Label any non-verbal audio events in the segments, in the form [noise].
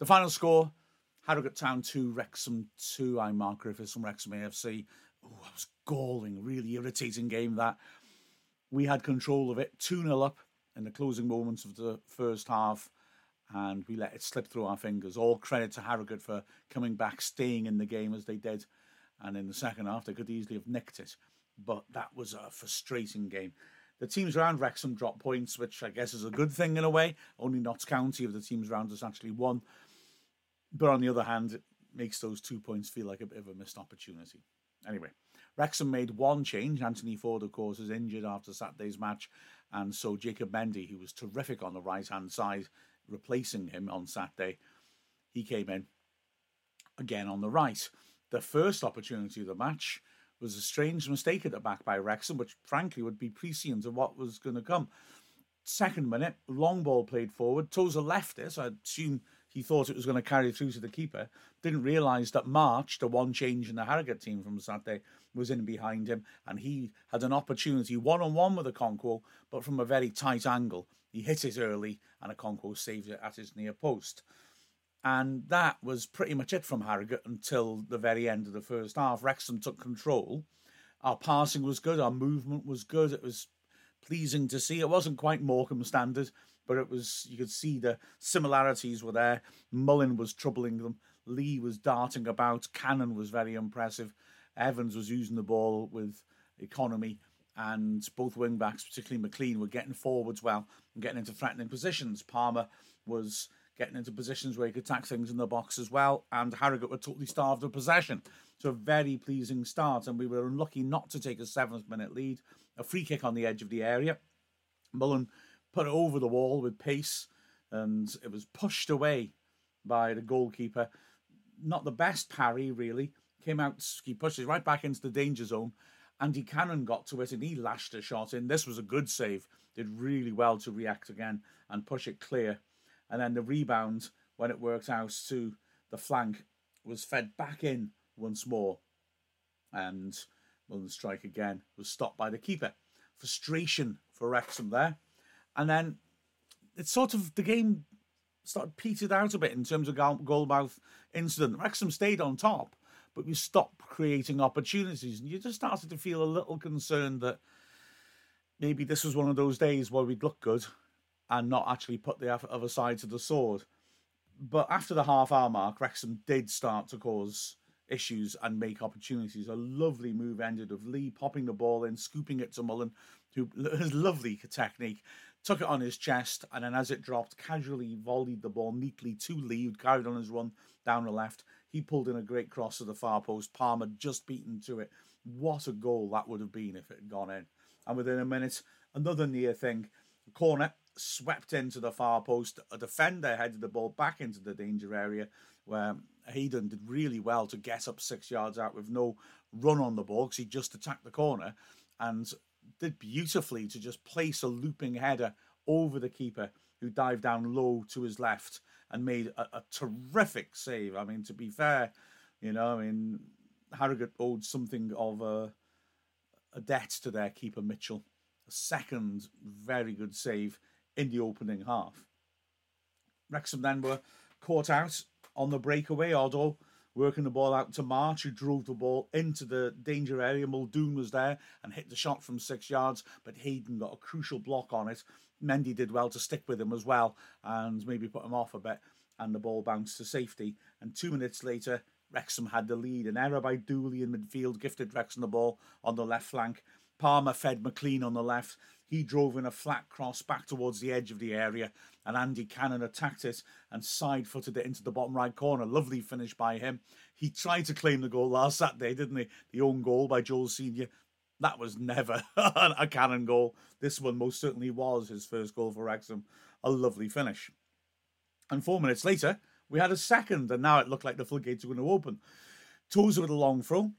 The final score Harrogate Town 2, Wrexham 2. I'm Mark Griffiths from Wrexham AFC. Oh, that was galling, really irritating game that. We had control of it, 2 0 up in the closing moments of the first half, and we let it slip through our fingers. All credit to Harrogate for coming back, staying in the game as they did. And in the second half, they could easily have nicked it. But that was a frustrating game. The teams around Wrexham dropped points, which I guess is a good thing in a way. Only Notts County of the teams around us actually won. But on the other hand, it makes those two points feel like a bit of a missed opportunity. Anyway, Wrexham made one change. Anthony Forde, of course, is injured after Saturday's match. And so Jacob Mendy, who was terrific on the right hand side, replacing him on Saturday, he came in again on the right. The first opportunity of the match was a strange mistake at the back by Wrexham, which frankly would be prescient of what was going to come. Second minute, long ball played forward. Tozer left it, so I assume he thought it was going to carry through to the keeper. Didn't realise that March, the one change in the Harrogate team from Saturday, was in behind him, and he had an opportunity one on one with Okonkwo, but from a very tight angle. He hit it early, and Okonkwo saved it at his near post. And that was pretty much it from Harrogate until the very end of the first half. Wrexham took control. Our passing was good, our movement was good. It was pleasing to see. It wasn't quite Morecambe standard, but it was you could see the similarities were there. Mullin was troubling them. Lee was darting about. Cannon was very impressive. Evans was using the ball with economy, and both wing backs, particularly McClean, were getting forwards well and getting into threatening positions. Palmer was getting into positions where he could attack things in the box as well, and Harrogate were totally starved of possession. So a very pleasing start, and we were unlucky not to take a seventh minute lead. A free kick on the edge of the area. Mullin put it over the wall with pace, and it was pushed away by the goalkeeper. Not the best parry, really. Came out, he pushed it right back into the danger zone. Andy Cannon got to it and he lashed a shot in. This was a good save. Did really well to react again and push it clear. And then the rebound, when it worked out to the flank, was fed back in once more. And the strike again was stopped by the keeper. Frustration for Wrexham there. And then it's sort of the game started petered out a bit in terms of goalmouth incident. Wrexham stayed on top, but we stopped creating opportunities. And you just started to feel a little concerned that maybe this was one of those days where we'd look good and not actually put the other side to the sword. But after the half hour mark, Wrexham did start to cause issues and make opportunities. A lovely move ended of Lee popping the ball in, scooping it to Mullin, who [laughs] has lovely technique, took it on his chest, and then as it dropped, casually volleyed the ball neatly to who carried on his run down the left. He pulled in a great cross to the far post. Palmer just beaten to it. What a goal that would have been if it had gone in. And within a minute, another near thing. Corner swept into the far post. A defender headed the ball back into the danger area where Hayden did really well to get up six yards out with no run on the ball because he just attacked the corner and did beautifully to just place a looping header over the keeper who dived down low to his left and made a, a terrific save. I mean, to be fair, you know, I mean, Harrogate owed something of a, a debt to their keeper Mitchell. A second very good save in the opening half. Wrexham then were caught out on the breakaway. Odoh working the ball out to March, who drove the ball into the danger area. Muldoon was there and hit the shot from six yards, but Hayden got a crucial block on it. Mendy did well to stick with him as well and maybe put him off a bit, and the ball bounced to safety. And two minutes later, Wrexham had the lead. An error by Dooley in midfield gifted Wrexham the ball on the left flank. Palmer fed McClean on the left. He drove in a flat cross back towards the edge of the area, and Andy Cannon attacked it and side footed it into the bottom right corner. Lovely finish by him. He tried to claim the goal last Saturday, didn't he? The own goal by Joel Senior. That was never [laughs] a Cannon goal. This one most certainly was his first goal for Wrexham. A lovely finish. And four minutes later, we had a second, and now it looked like the floodgates were going to open. Tozer with a long throw.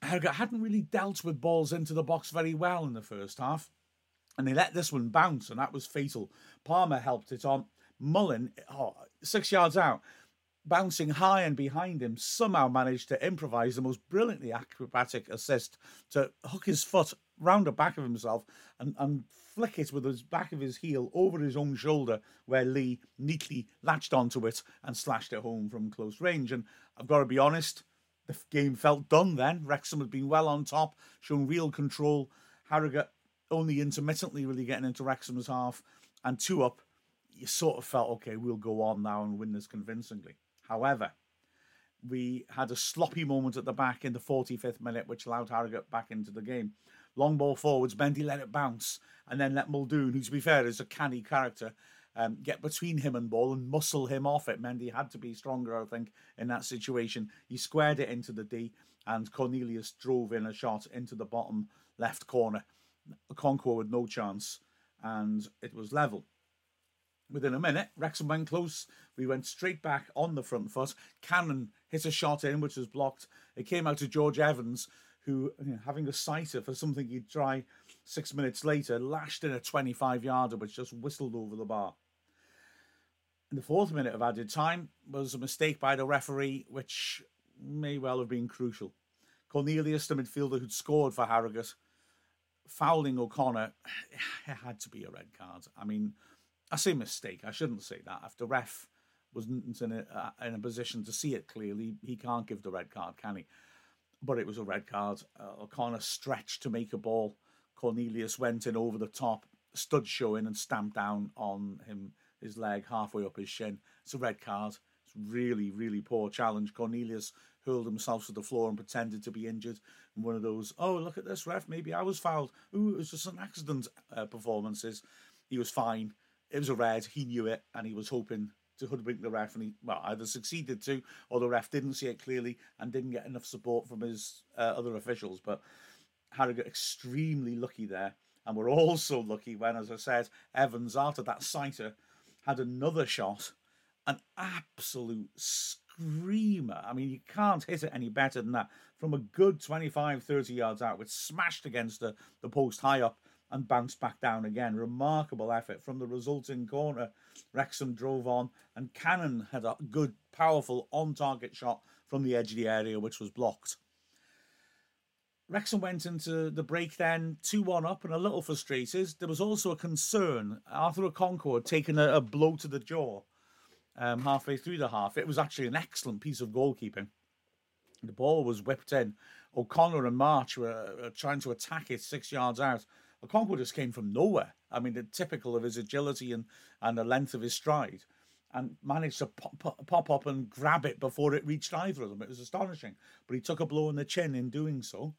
Harrogate hadn't really dealt with balls into the box very well in the first half, and they let this one bounce, and that was fatal. Palmer helped it on. Mullin, oh, six yards out, bouncing high and behind him, somehow managed to improvise the most brilliantly acrobatic assist to hook his foot round the back of himself and, and flick it with the back of his heel over his own shoulder, where Lee neatly latched onto it and slashed it home from close range. And I've got to be honest, the game felt done then. Wrexham had been well on top, shown real control. Harrogate only intermittently really getting into Wrexham's half, and two up, you sort of felt, okay, we'll go on now and win this convincingly. However, we had a sloppy moment at the back in the 45th minute, which allowed Harrogate back into the game. Long ball forwards, Mendy let it bounce and then let Muldoon, who to be fair is a canny character, um, get between him and ball and muscle him off it. Mendy had to be stronger, I think, in that situation. He squared it into the D and Cornelius drove in a shot into the bottom left corner. Okonkwo with no chance and it was level. Within a minute, Wrexham went close. We went straight back on the front foot. Cannon hit a shot in, which was blocked. It came out to George Evans, who, you know, having a sighter for something he'd try six minutes later, lashed in a 25 yarder, which just whistled over the bar. In the fourth minute of added time was a mistake by the referee, which may well have been crucial. Cornelius, the midfielder who'd scored for Harrogate, fouling O'Connor, [sighs] it had to be a red card. I mean, I say mistake. I shouldn't say that. If the ref wasn't in a, uh, in a position to see it clearly, he can't give the red card, can he? But it was a red card. Uh, O'Connor stretched to make a ball. Cornelius went in over the top, stood showing and stamped down on him, his leg halfway up his shin. It's a red card. It's really, really poor challenge. Cornelius hurled himself to the floor and pretended to be injured. And one of those, oh, look at this ref, maybe I was fouled. Ooh, it was just an accident uh, performances. He was fine it was a red. He knew it, and he was hoping to hoodwink the ref, and he well either succeeded to, or the ref didn't see it clearly and didn't get enough support from his uh, other officials. But Harrogate extremely lucky there, and we're also [laughs] lucky when, as I said, Evans after that sighter had another shot, an absolute screamer. I mean, you can't hit it any better than that. From a good 25, 30 yards out, which smashed against the, the post high up and bounced back down again. Remarkable effort from the resulting corner. Wrexham drove on, and Cannon had a good, powerful on target shot from the edge of the area, which was blocked. Wrexham went into the break then 2 1 up and a little frustrated. There was also a concern. Arthur had taken a, a blow to the jaw um, halfway through the half. It was actually an excellent piece of goalkeeping. The ball was whipped in. O'Connor and March were uh, trying to attack it six yards out. Okonkwo just came from nowhere. I mean, typical of his agility and, and the length of his stride, and managed to pop, pop up and grab it before it reached either of them. It was astonishing. But he took a blow in the chin in doing so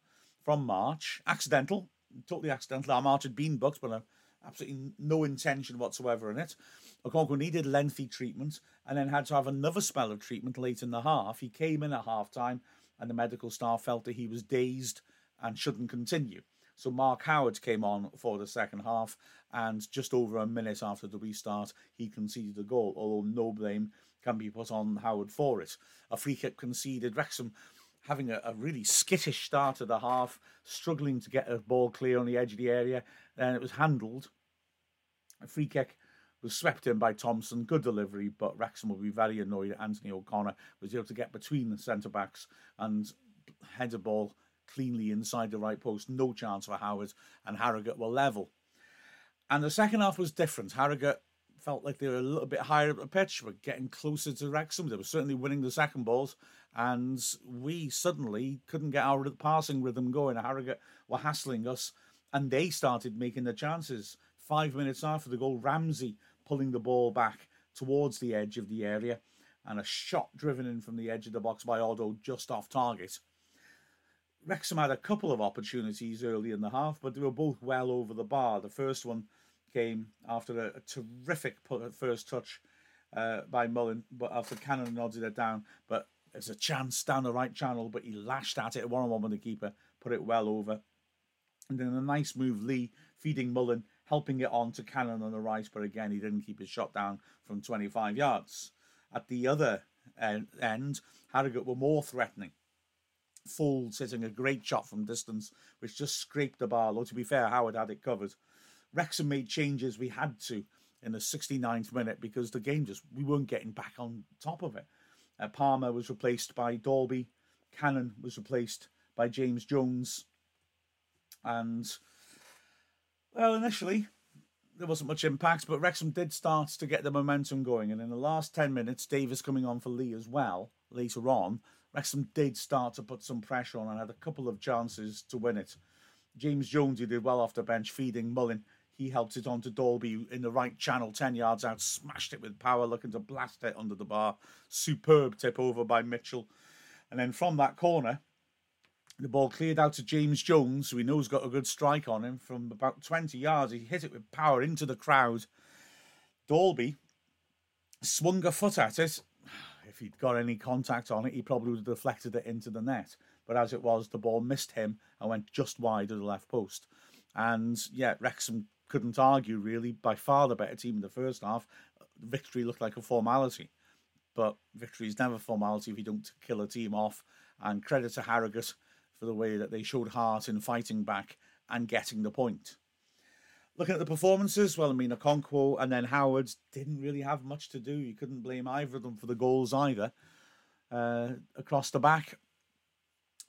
from March. Accidental, totally accidental. Our March had been booked, but uh, absolutely no intention whatsoever in it. Okonkwo needed lengthy treatment and then had to have another spell of treatment late in the half. He came in at half time, and the medical staff felt that he was dazed and shouldn't continue. So Mark Howard came on for the second half, and just over a minute after the restart, he conceded a goal, although no blame can be put on Howard for it. A free kick conceded. Wrexham having a, a really skittish start of the half, struggling to get a ball clear on the edge of the area. Then it was handled. A free kick was swept in by Thomson. Good delivery, but Wrexham will be very annoyed Anthony O'Connor was able to get between the centre backs and head a ball cleanly inside the right post. No chance for Howard, and Harrogate were level. And the second half was different. Harrogate felt like they were a little bit higher up the pitch, were getting closer to Wrexham. They were certainly winning the second balls, and we suddenly couldn't get our passing rhythm going. Harrogate were hassling us, and they started making the chances. Five minutes after the goal, Ramsey pulling the ball back towards the edge of the area, and a shot driven in from the edge of the box by Odoh just off target. Wrexham had a couple of opportunities early in the half, but they were both well over the bar. The first one came after a, a terrific first touch uh, by Mullin, but after Cannon nodded it down. But there's a chance down the right channel, but he lashed at it one on one with the keeper, put it well over. And then a nice move, Lee feeding Mullin, helping it on to Cannon on the right, but again, he didn't keep his shot down from 25 yards. At the other end, Harrogate were more threatening. Foulds hitting a great shot from distance, which just scraped the bar. Though to be fair, Howard had it covered. Wrexham made changes we had to in the 69th minute because the game just we weren't getting back on top of it. Uh, Palmer was replaced by Dalby, Cannon was replaced by James Jones, and well, initially there wasn't much impact, but Wrexham did start to get the momentum going. And in the last 10 minutes, Davies coming on for Lee as well later on, Wrexham did start to put some pressure on and had a couple of chances to win it. James Jones, who did well off the bench, feeding Mullin. He helped it on to Dalby in the right channel, 10 yards out, smashed it with power, looking to blast it under the bar. Superb tip over by Mitchell. And then from that corner, the ball cleared out to James Jones, who we know's got a good strike on him from about 20 yards. He hit it with power into the crowd. Dalby swung a foot at it. [sighs] If he'd got any contact on it, he probably would have deflected it into the net. But as it was, the ball missed him and went just wide of the left post. And yeah, Wrexham couldn't argue really. By far the better team in the first half. Victory looked like a formality. But victory is never formality if you don't kill a team off. And credit to Harrogate for the way that they showed heart in fighting back and getting the point. Looking at the performances, well, I mean, Okonkwo and then Howard didn't really have much to do. You couldn't blame either of them for the goals either. Uh, across the back,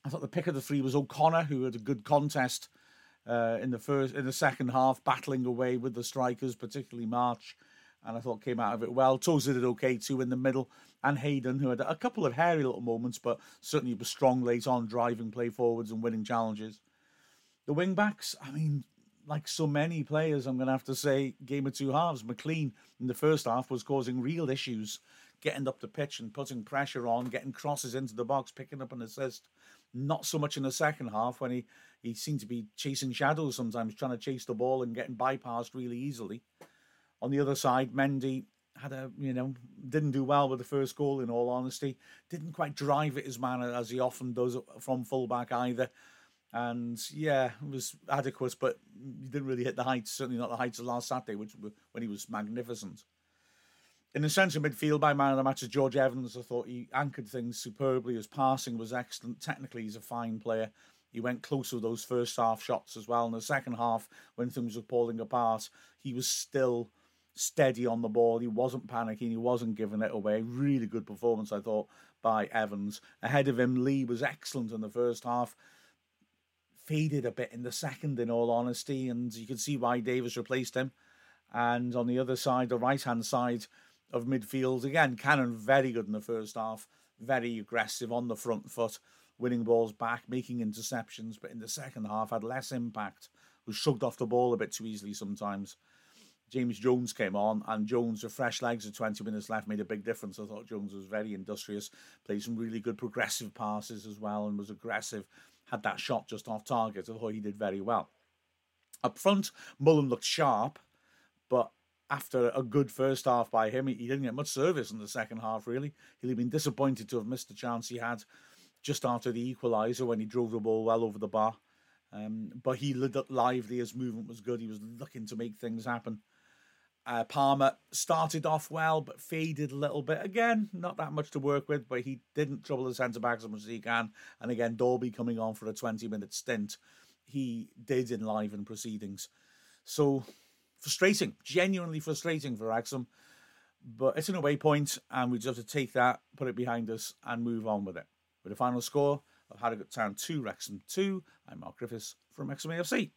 I thought the pick of the three was O'Connor, who had a good contest uh, in the first, in the second half, battling away with the strikers, particularly March, and I thought came out of it well. Tozer did okay too in the middle, and Hayden, who had a couple of hairy little moments, but certainly was strong late on, driving play forwards and winning challenges. The wing backs, I mean, like so many players, I'm going to have to say, game of two halves. McClean in the first half was causing real issues, getting up the pitch and putting pressure on, getting crosses into the box, picking up an assist. Not so much in the second half when he, he seemed to be chasing shadows sometimes, trying to chase the ball and getting bypassed really easily. On the other side, Mendy had a you know didn't do well with the first goal. In all honesty, didn't quite drive it as man as he often does from fullback either. And yeah, it was adequate, but he didn't really hit the heights. Certainly not the heights of last Saturday, which when he was magnificent. In the centre midfield, by man of the match is George Evans. I thought he anchored things superbly. His passing was excellent. Technically, he's a fine player. He went close with those first half shots as well. In the second half, when things were falling apart, he was still steady on the ball. He wasn't panicking. He wasn't giving it away. Really good performance, I thought, by Evans. Ahead of him, Lee was excellent in the first half. Faded a bit in the second, in all honesty, and you can see why Davies replaced him. And on the other side, the right hand side of midfield, again, Cannon very good in the first half, very aggressive on the front foot, winning balls back, making interceptions, but in the second half had less impact, was shrugged off the ball a bit too easily sometimes. James Jones came on, and Jones, with fresh legs with 20 minutes left, made a big difference. I thought Jones was very industrious, played some really good progressive passes as well, and was aggressive. Had that shot just off target. I thought he did very well. Up front, Mullin looked sharp, but after a good first half by him, he didn't get much service in the second half, really. He'd been disappointed to have missed the chance he had just after the equaliser when he drove the ball well over the bar. Um, but he looked lively, his movement was good, he was looking to make things happen. Uh, Palmer started off well, but faded a little bit. Again, not that much to work with, but he didn't trouble the centre backs as much as he can. And again, Dalby coming on for a 20 minute stint, he did enliven proceedings. So frustrating, genuinely frustrating for Wrexham. But it's an away point, and we just have to take that, put it behind us, and move on with it. With a final score of Harrogate Town 2, Wrexham 2, I'm Mark Griffiths from Wrexham AFC.